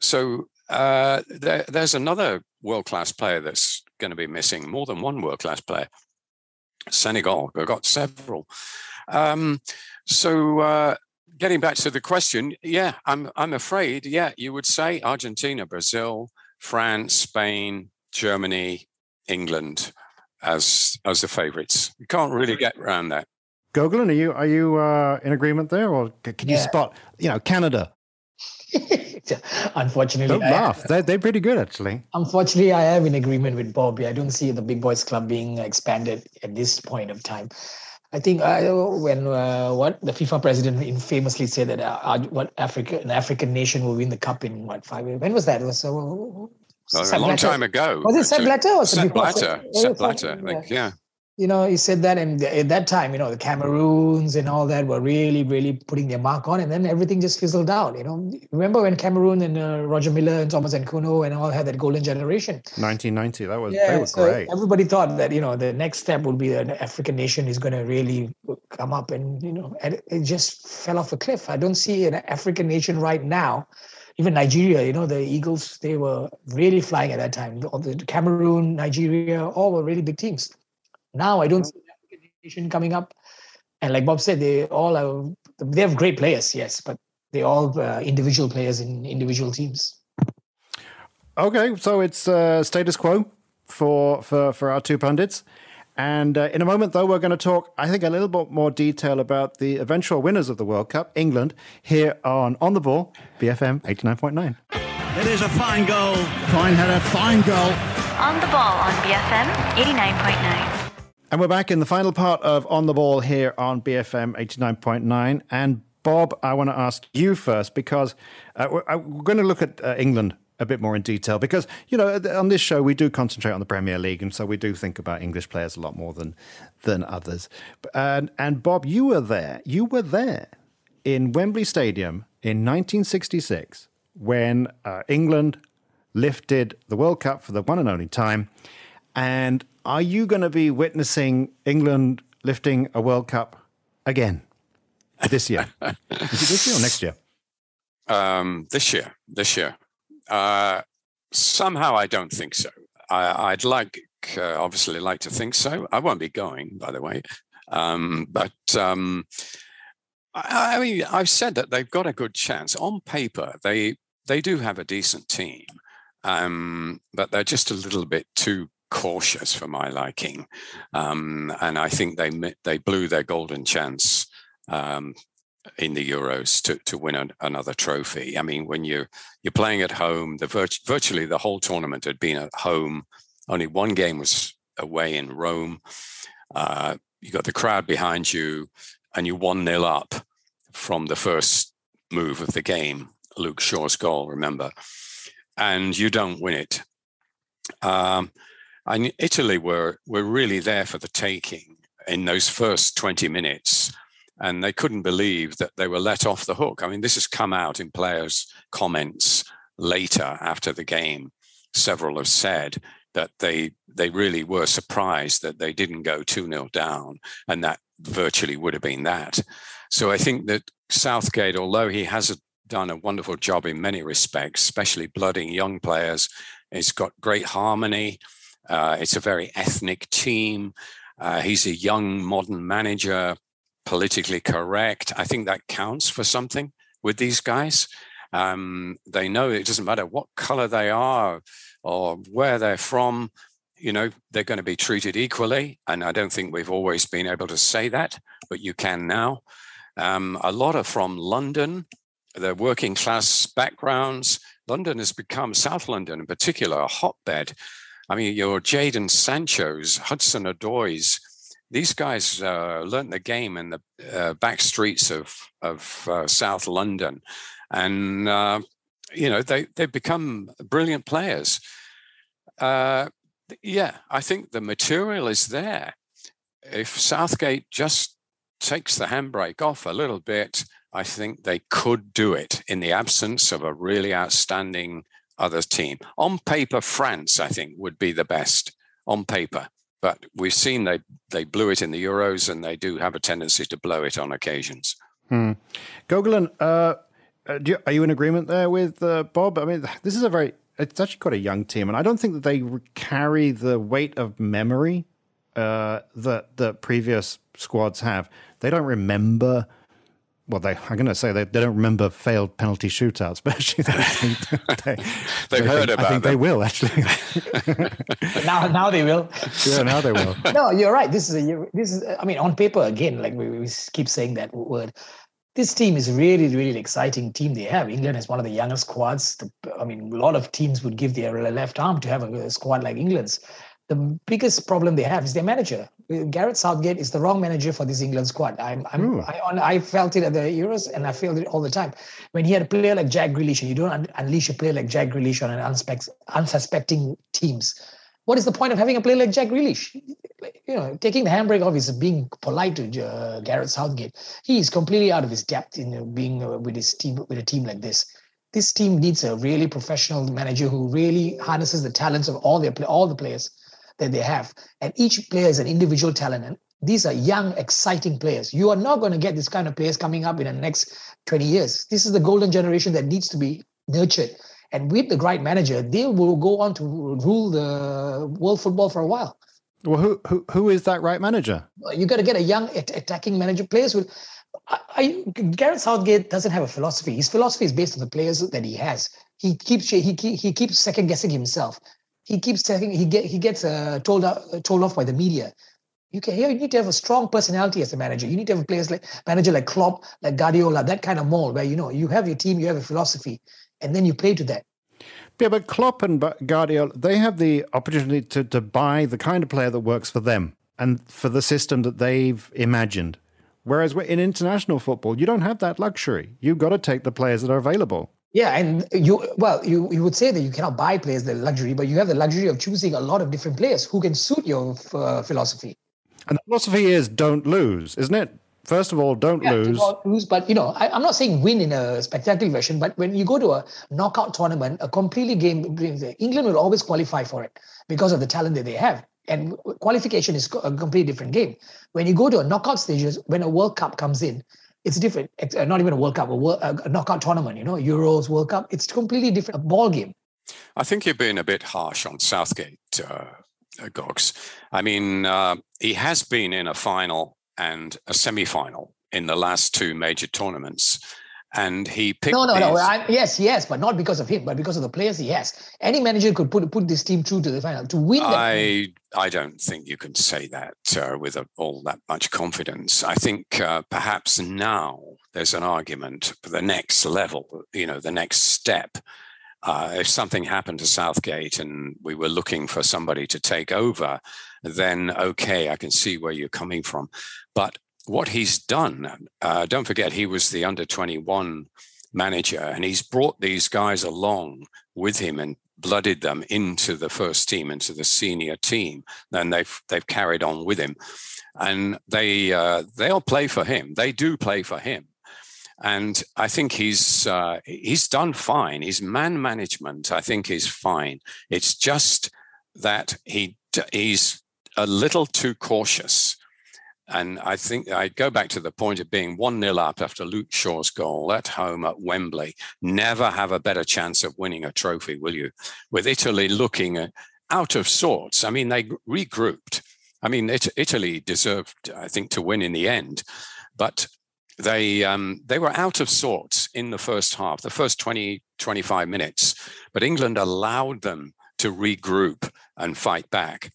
So uh, there, there's another world class player that's going to be missing, more than one world class player. Senegal, they've got several. Um, so uh, getting back to the question, yeah, I'm I'm afraid, yeah, you would say Argentina, Brazil, France, Spain, Germany, England as as the favourites. You can't really get around that. Gogolin, are you are you uh, in agreement there, or can you yeah. spot you know Canada? unfortunately, don't laugh. they're, they're pretty good, actually. Unfortunately, I am in agreement with Bobby. I don't see the big boys club being expanded at this point of time. I think uh, when uh, what the FIFA president famously said that uh, what Africa an African nation will win the cup in what five years? When was that? It was uh, a long time ago. Was it Sepp Blatter or Sepp Blatter? Sepp Blatter, like, yeah you know, he said that, and at that time, you know, the Cameroons and all that were really, really putting their mark on, and then everything just fizzled out. You know, remember when Cameroon and uh, Roger Milla and Thomas Nkono and all had that golden generation? 1990, that was yeah, so great. Everybody thought that you know the next step would be an African nation is going to really come up, and you know, and it just fell off a cliff. I don't see an African nation right now even Nigeria, you know, the Eagles, they were really flying at that time. The Cameroon, Nigeria, all were really big teams. Now I don't see African nation coming up. And like Bob said, they all are, they have great players, yes, but they all uh, individual players in individual teams. Okay, so it's uh, status quo for for for our two pundits. And uh, in a moment, though, we're going to talk, I think, a little bit more detail about the eventual winners of the World Cup, England, here on On the Ball, BFM 89.9. It is a fine goal. Fine header, fine goal. On the Ball on BFM 89.9. And we're back in the final part of On the Ball here on BFM 89.9. And Bob, I want to ask you first because uh, we're, uh, we're, going to look at uh, England a bit more in detail because, you know, on this show, we do concentrate on the Premier League. And so we do think about English players a lot more than, than others. And, and Bob, you were there. You were there in Wembley Stadium in 1966 when uh, England lifted the World Cup for the one and only time. And are you going to be witnessing England lifting a World Cup again this year? Is it this year or next year? Um, this year. This year. Uh, somehow, I don't think so. I, would like, uh, obviously, like to think so. I won't be going, by the way. Um, but um, I, I mean, I've said that they've got a good chance on paper. They they do have a decent team, um, but they're just a little bit too cautious for my liking, um, and I think they they blew their golden chance um, in the Euros to to win an, another trophy. I mean, when you you're playing at home, the virt- virtually the whole tournament had been at home. Only one game was away in Rome. Uh, you got the crowd behind you, and you one nil up from the first move of the game, Luke Shaw's goal. Remember, and you don't win it. Um, and Italy were were really there for the taking in those first 20 minutes. And they couldn't believe that they were let off the hook. I mean, this has come out in players' comments later after the game. Several have said that they they really were surprised that they didn't go 2-0 down, and that virtually would have been that. So I think that Southgate, although he has done a wonderful job in many respects, especially blooding young players, he's got great harmony. Uh, it's a very ethnic team. Uh, he's a young, modern manager, politically correct. I think that counts for something with these guys. Um, they know it doesn't matter what color they are or where they're from, you know, they're going to be treated equally. And I don't think we've always been able to say that, but you can now. Um, a lot are from London, they're working class backgrounds. London has become, South London in particular, a hotbed. I mean, your Jadon Sancho's, Hudson Odoi's, these guys uh, learned the game in the uh, back streets of, of uh, South London. And, uh, you know, they, they've become brilliant players. Uh, yeah, I think the material is there. If Southgate just takes the handbrake off a little bit, I think they could do it in the absence of a really outstanding other team. On paper, France, I think, would be the best on paper. But we've seen they, they blew it in the Euros and they do have a tendency to blow it on occasions. Hmm. Gogolin, uh, uh you, are you in agreement there with uh, Bob? I mean, this is a very, it's actually quite a young team, and I don't think that they carry the weight of memory uh, that the previous squads have. They don't remember well, they, I'm going to say they, they don't remember failed penalty shootouts, but actually they, they, they, They've heard think, about I think them. they will actually. now, now they will. Yeah, now they will. no, you're right. This is a, this is. I mean, on paper, again, like we, we keep saying that word. This team is really, really exciting team they have. England has one of the youngest squads. I mean, a lot of teams would give their left arm to have a squad like England's. The biggest problem they have is their manager. Gareth Southgate is the wrong manager for this England squad. I'm, I'm I, I, felt it at the Euros, and I feel it all the time. When he had a player like Jack Grealish, and you don't un- unleash a player like Jack Grealish on an unspec- unsuspecting teams, what is the point of having a player like Jack Grealish? You know, taking the handbrake off is being polite to uh, Gareth Southgate. He is completely out of his depth in uh, being uh, with his team with a team like this. This team needs a really professional manager who really harnesses the talents of all their all the players that they have. And each player is an individual talent. And these are young, exciting players. You are not going to get this kind of players coming up in the next 20 years. This is the golden generation that needs to be nurtured. And with the right manager, they will go on to rule the world football for a while. Well, who who, who is that right manager? You got to get a young attacking manager. Players will. I, I, Gareth Southgate doesn't have a philosophy. His philosophy is based on the players that he has. He keeps he, he keeps second guessing himself he keeps telling he get he gets uh, told uh, told off by the media. You can here you need to have a strong personality as a manager. You need to have players like manager like Klopp, like Guardiola, that kind of mold where you know you have your team, you have a philosophy, and then you play to that. Yeah, but Klopp and Guardiola, they have the opportunity to, to buy the kind of player that works for them and for the system that they've imagined. Whereas in international football, you don't have that luxury. You've got to take the players that are available. Yeah, and you well, you you would say that you cannot buy players the luxury, but you have the luxury of choosing a lot of different players who can suit your uh, philosophy. And the philosophy is don't lose, isn't it? First of all, don't yeah, lose. Don't lose, but you know, I, am not saying win in a spectacular version, but when you go to a knockout tournament, a completely game, England will always qualify for it because of the talent that they have. And qualification is a completely different game. When you go to a knockout stages, when a World Cup comes in, it's different. It's uh, not even a World Cup, a, world, a knockout tournament, you know, Euros, World Cup. It's completely different a ball game. I think you're being a bit harsh on Southgate, uh. I mean, uh, he has been in a final and a semi-final in the last two major tournaments and he picked. No, no, no. I, yes, yes, but not because of him, but because of the players he has. Any manager could put put this team through to the final to win. I I don't think you can say that uh, with a, all that much confidence. I think uh, perhaps now there's an argument for the next level. You know, the next step. Uh, if something happened to Southgate and we were looking for somebody to take over, then okay, I can see where you're coming from. But what he's done, uh, don't forget, he was the under 21 manager and he's brought these guys along with him and blooded them into the first team, into the senior team. And they've, they've carried on with him. And they, uh, they'll play for him. They do play for him. And I think he's uh, he's done fine. His man management, I think, is fine. It's just that he he's a little too cautious and I think I go back to the point of being 1 0 up after Luke Shaw's goal at home at Wembley. Never have a better chance of winning a trophy, will you? With Italy looking uh, out of sorts. I mean, they regrouped. I mean, it, Italy deserved, I think, to win in the end, but they um, they were out of sorts in the first half, the first 20, 25 minutes. But England allowed them to regroup and fight back.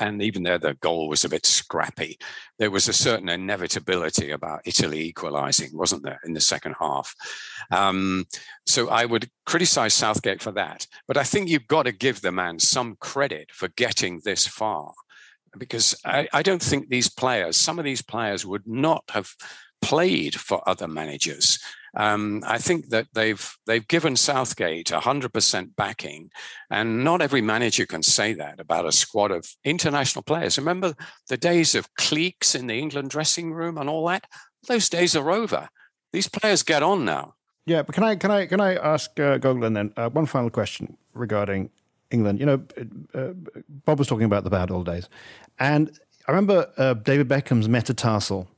And even there the goal was a bit scrappy. There was a certain inevitability about Italy equalising, wasn't there, in the second half? Um, so I would criticise Southgate for that, but I think you've got to give the man some credit for getting this far, because I, I don't think these players, some of these players, would not have played for other managers. Um, I think that they've they've given Southgate 100% backing, and not every manager can say that about a squad of international players. Remember the days of cliques in the England dressing room and all that? Those days are over. These players get on now. Yeah, but can I can I can I ask uh, Gogolin then uh, one final question regarding England? You know, uh, Bob was talking about the bad old days, and I remember uh, David Beckham's metatarsal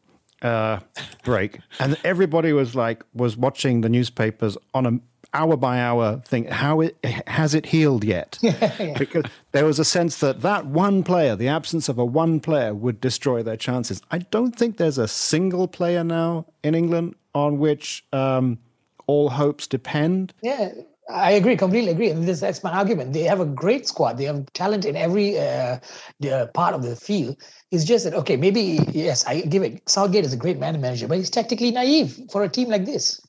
uh, break, and everybody was like was watching the newspapers on a hour by hour thing. How it has it healed yet? yeah. Because there was a sense that that one player, the absence of a one player, would destroy their chances. I don't think there's a single player now in England on which um, all hopes depend. Yeah, I agree, completely agree. And this, that's my argument. They have a great squad. They have talent in every uh, part of the field. It's just that, okay, maybe, yes, I give it. Southgate is a great man manager, but he's tactically naive for a team like this.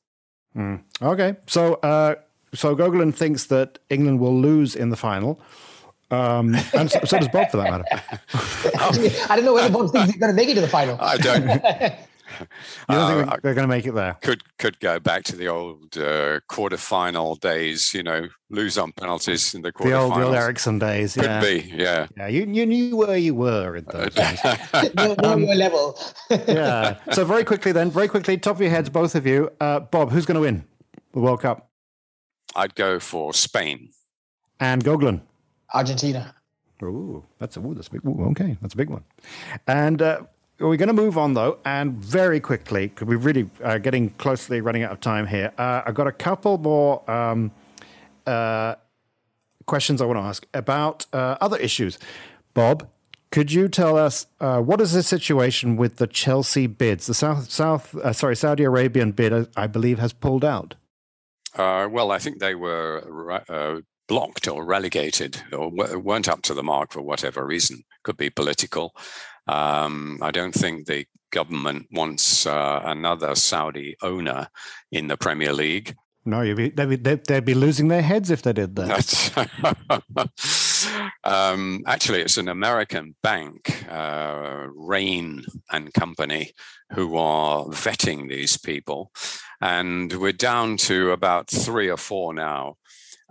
Mm. Okay. So, uh, so Gogolin thinks that England will lose in the final. Um, and so, so, does Bob, for that matter. I don't know whether Bob thinks he's going to make it to the final. I don't. You don't think uh, they're going to make it there? Could could go back to the old uh, quarterfinal days. You know, lose on penalties in the quarterfinals. The old, the old Eriksson days. Could yeah. be, yeah. Yeah, you, you knew where you were in those days. no, no um, level. yeah. So very quickly, then, very quickly, top of your heads, both of you. Uh, Bob, who's going to win the World Cup? I'd go for Spain. And Gogolin. Argentina. Ooh, that's a ooh, that's a big. Ooh, okay, that's a big one. And uh, we're going to move on though, and very quickly because we're really uh, getting closely running out of time here. Uh, I've got a couple more um, uh, questions I want to ask about uh, other issues. Bob, could you tell us uh, what is the situation with the Chelsea bids? The South South uh, sorry Saudi Arabian bid, I believe, has pulled out. well, I think they were blocked or relegated or weren't up to the mark for whatever reason. Could be political. Um, I don't think the government wants uh, another Saudi owner in the Premier League. No, be, they'd, be, they'd, be, losing their heads if they did that. um, actually, it's an American bank, uh, Raine and Company, who are vetting these people. And we're down to about three or four now.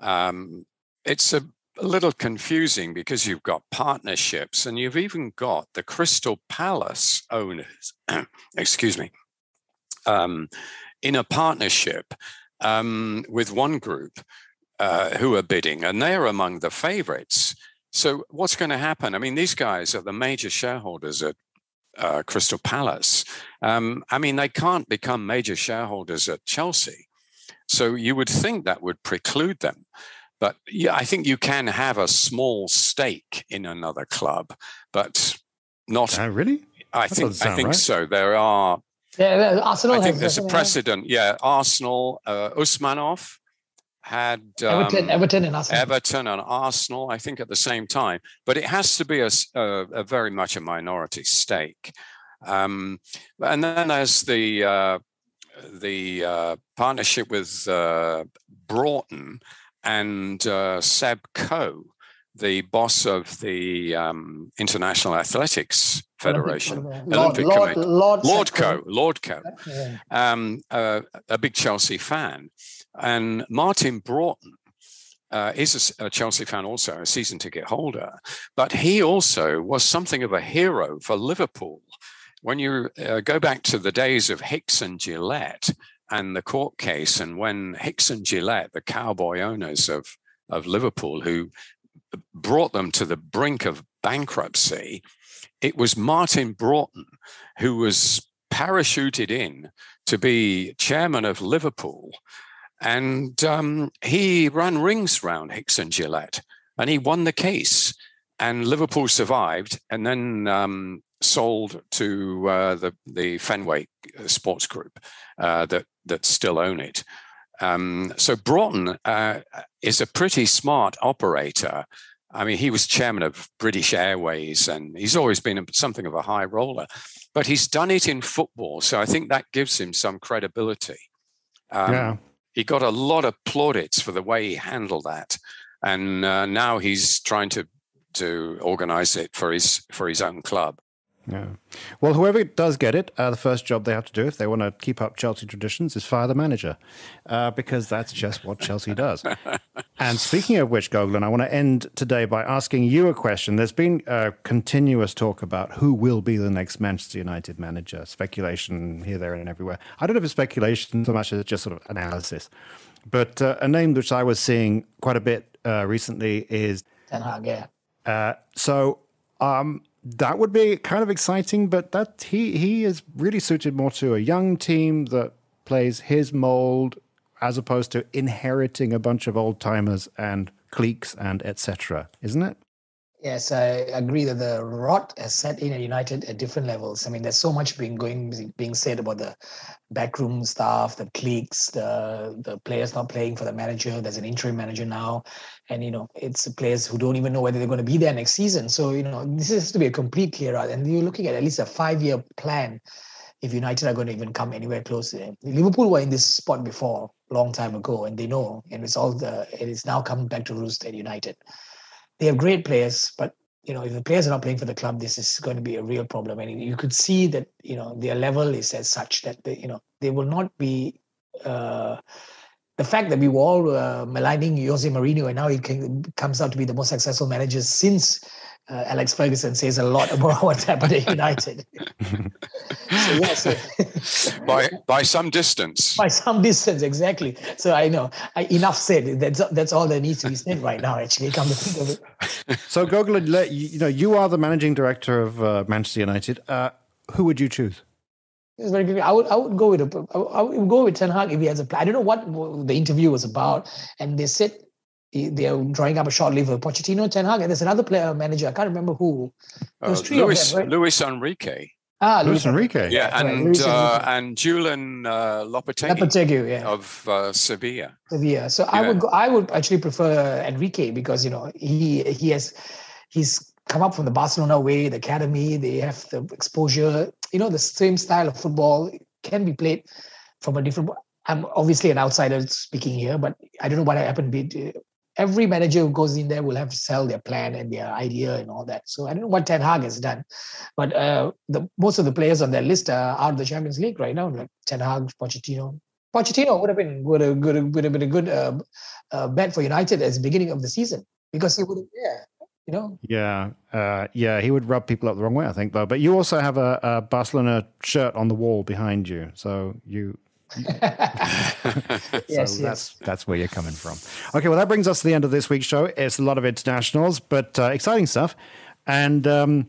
Um, it's a a little confusing because you've got partnerships and you've even got the Crystal Palace owners, excuse me, um, in a partnership um, with one group uh, who are bidding, and they're among the favorites. So, what's going to happen? I mean, these guys are the major shareholders at uh, Crystal Palace. Um, I mean, they can't become major shareholders at Chelsea. So, you would think that would preclude them. But yeah, I think you can have a small stake in another club, but not uh, really. I that think I think right. so. There are. Yeah, Arsenal. I think there's a precedent. Yeah, Arsenal, uh, Usmanov had um, Everton, Everton and Arsenal. Everton and Arsenal. I think at the same time, but it has to be a, a, a very much a minority stake. Um, and then there's the uh, the uh, partnership with uh, Broughton and uh, Seb Coe, the boss of the um, International Athletics Federation, Olympic, Olympic Lord, Committee, Lord, Lord Coe, Lord Coe, yeah. um, uh, a big Chelsea fan, and Martin Broughton. Uh, is a, a, Chelsea fan, also a season ticket holder, but he also was something of a hero for Liverpool. When you uh, go back to the days of Hicks and Gillett, and the court case, and when Hicks and Gillett, the cowboy owners of, of Liverpool, who brought them to the brink of bankruptcy, it was Martin Broughton who was parachuted in to be chairman of Liverpool. And um, he ran rings round Hicks and Gillett and he won the case. And Liverpool survived. And then um, sold to uh, the the Fenway Sports Group uh, that that still own it. Um, so Broughton uh, is a pretty smart operator, I mean, he was chairman of British Airways and he's always been something of a high roller, but he's done it in football. So I think that gives him some credibility. Um, yeah. He got a lot of plaudits for the way he handled that. And uh, now he's trying to, to organize it for his, for his own club. Yeah. Well, whoever does get it, uh, the first job they have to do if they want to keep up Chelsea traditions is fire the manager, uh, because that's just what Chelsea does. and speaking of which, Gogolin, I want to end today by asking you a question. There's been a continuous talk about who will be the next Manchester United manager, speculation here, there, and everywhere. I don't know if it's speculation so much as just sort of analysis. But uh, a name which I was seeing quite a bit uh, recently is Ten Hag. Yeah. Uh, so. Um, that would be kind of exciting, but that he he is really suited more to a young team that plays his mold as opposed to inheriting a bunch of old timers and cliques and etc. Isn't it? Yes, I agree that the rot has set in at United at different levels. I mean, there's so much being going being said about the backroom staff, the cliques, the the players not playing for the manager. There's an interim manager now, and you know it's players who don't even know whether they're going to be there next season. So you know this has to be a complete clear out, and you're looking at at least a five year plan if United are going to even come anywhere close. Liverpool were in this spot before, a long time ago, and they know, and it's all the it is now coming back to roost at United they have great players, but you know, if the players are not playing for the club, this is going to be a real problem. And you could see that you know their level is as such that they, you know they will not be. Uh, the fact that we were all uh, maligning Jose Mourinho and now he can, comes out to be the most successful manager since uh, Alex Ferguson says a lot about what's happened at United. so yes, by by some distance. By some distance, exactly. So I know I, enough said. That's that's all that needs to be said right now. Actually, come to think of it. So Gogol, you know, you are the managing director of uh, Manchester United. Uh, who would you choose? It's very good. I would I would go with a, I would go with Ten Hag if he has a plan. I don't know what the interview was about, and they said they're drawing up a short leave for Pochettino, Ten Hag, and there's another player manager. I can't remember who. There was uh, three Luis, of them, right? Luis Enrique. Ah, Luis, Luis Enrique. Yeah, and right, uh, and Julen uh, Lopetegui, Lopetegui yeah. of uh, Sevilla. Sevilla. So yeah. I would go, I would actually prefer Enrique because you know he he has he's come up from the Barcelona way, the academy. They have the exposure. You know, the same style of football can be played from a different. I'm obviously an outsider speaking here, but I don't know what happened every manager who goes in there will have to sell their plan and their idea and all that. So I don't know what Ten Hag has done, but uh, the most of the players on their list are out of the Champions League right now, like Ten Hag, Pochettino. Pochettino would have been would have, would have, been a good uh, uh, bet for United as beginning of the season because he would have yeah. You know? Yeah, uh, yeah, he would rub people up the wrong way, I think, though. But you also have a, a Barcelona shirt on the wall behind you, so you so yes, that's yes. that's where you're coming from. Okay, well that brings us to the end of this week's show. It's a lot of internationals, but uh, exciting stuff, and um,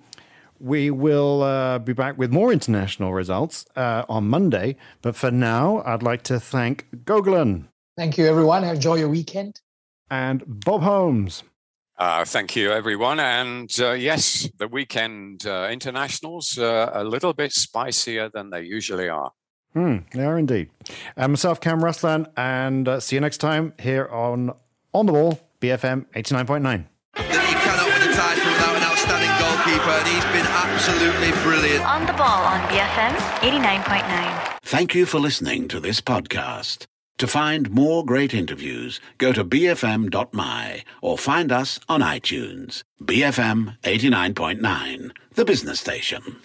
we will uh, be back with more international results uh, on Monday. But for now, I'd like to thank Gogolin. Thank you, everyone. Enjoy your weekend. And Bob Holmes. Uh, thank you, everyone. And uh, yes, the weekend uh, internationals are a little bit spicier than they usually are. Hmm, they are indeed. Um, myself, Cam Ruslan, and uh, see you next time here on On the Ball, BFM 89.9. That he cannot win a title without an outstanding goalkeeper, and he's been absolutely brilliant. On the Ball on BFM 89.9. Thank you for listening to this podcast. To find more great interviews, go to bfm.my or find us on iTunes. BFM 89.9, the business station.